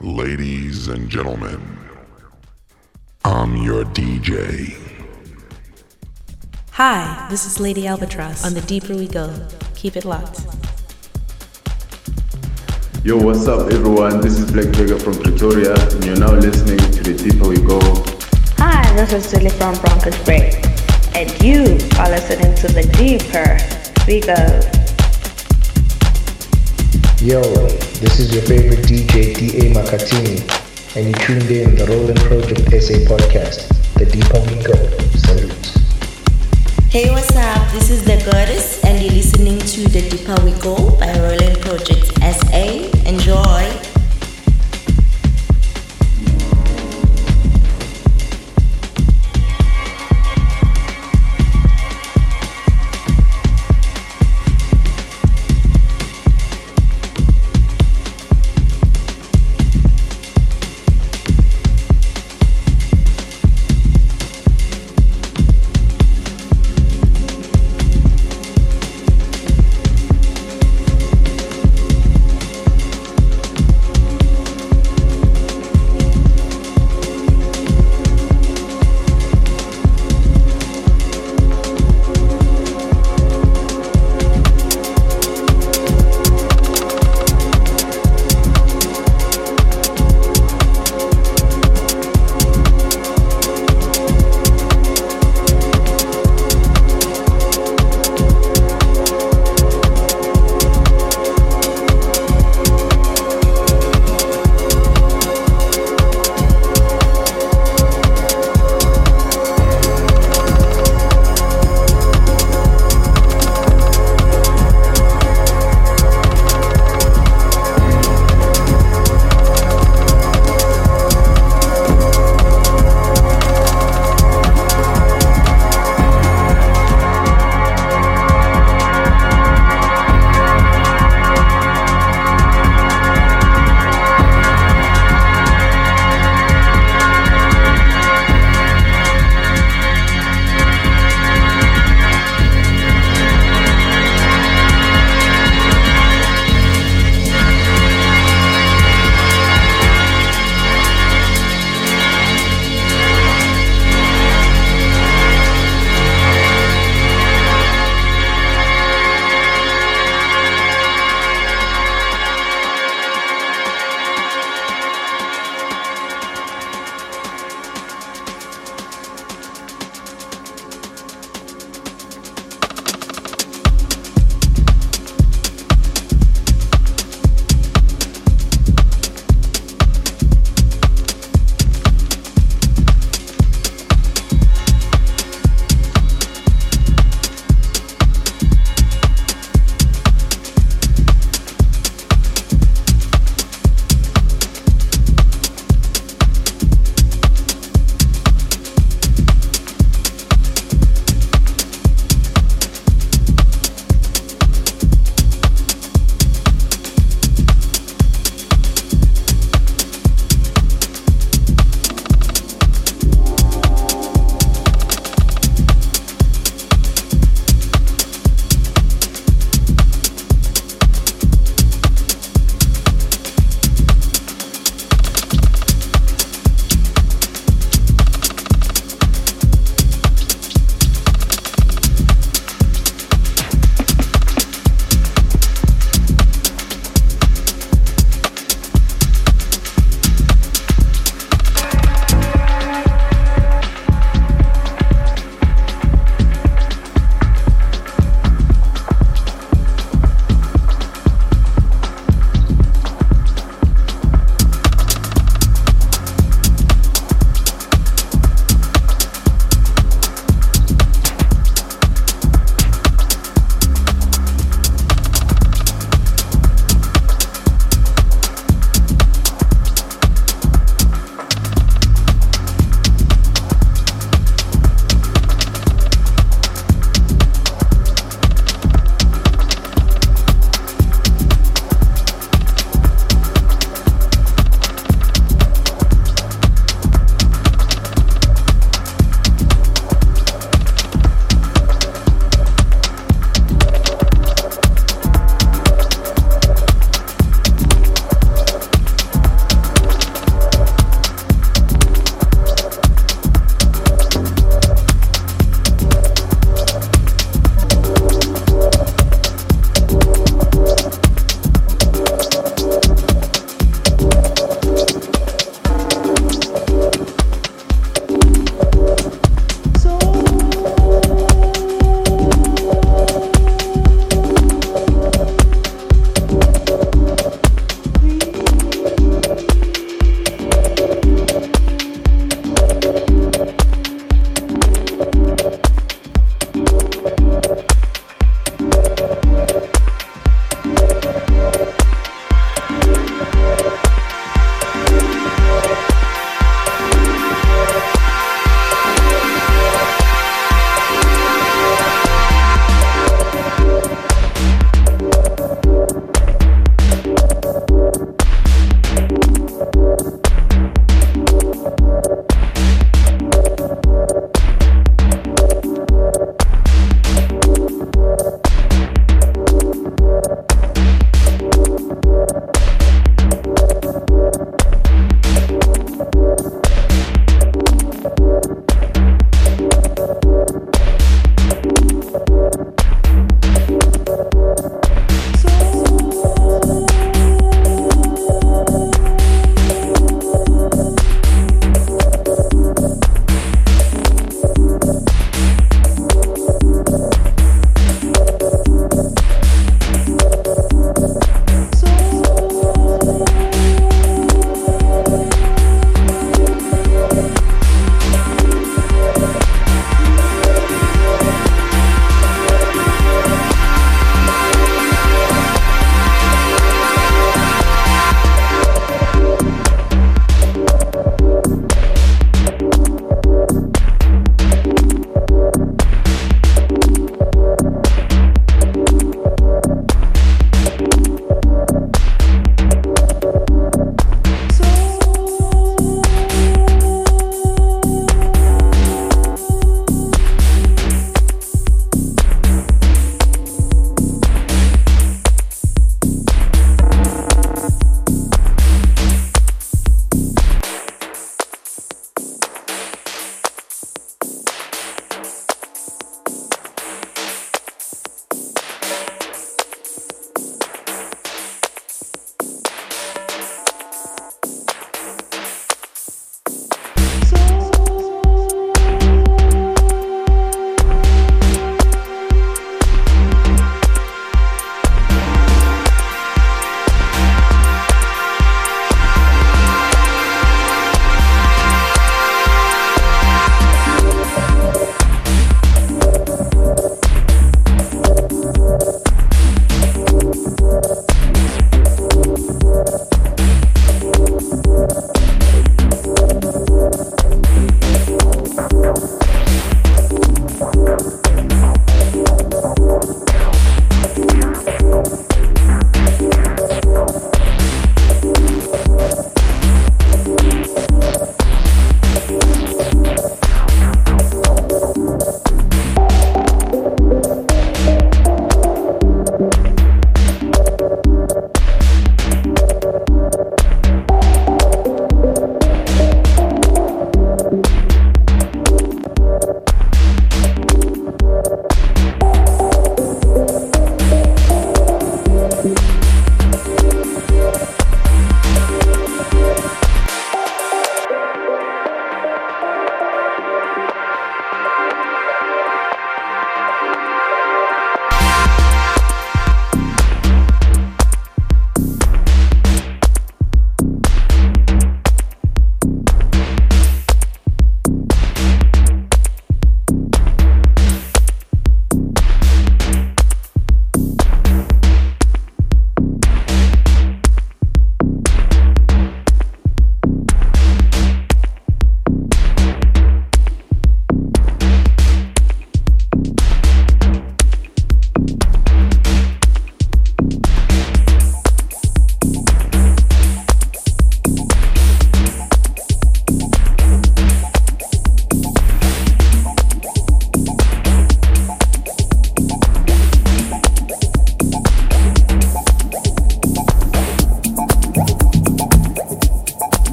Ladies and gentlemen, I'm your DJ. Hi, this is Lady Albatross. On the deeper we go, keep it locked. Yo, what's up, everyone? This is Black Vega from Pretoria, and you're now listening to The Deeper We Go. Hi, this is Silly from Broncos Break, and you are listening to The Deeper We Go. Yo, this is your favorite DJ, D.A. Makatini, and you tuned in the Roland Project SA podcast. The deeper we go. Salute. Hey, what's up? This is The Goddess, and you're listening to The Deeper We Go by Roland Project SA. Enjoy!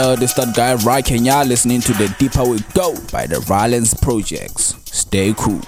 Hello, this that guy right Kenya listening to the Deeper We Go by the Violence Projects. Stay cool.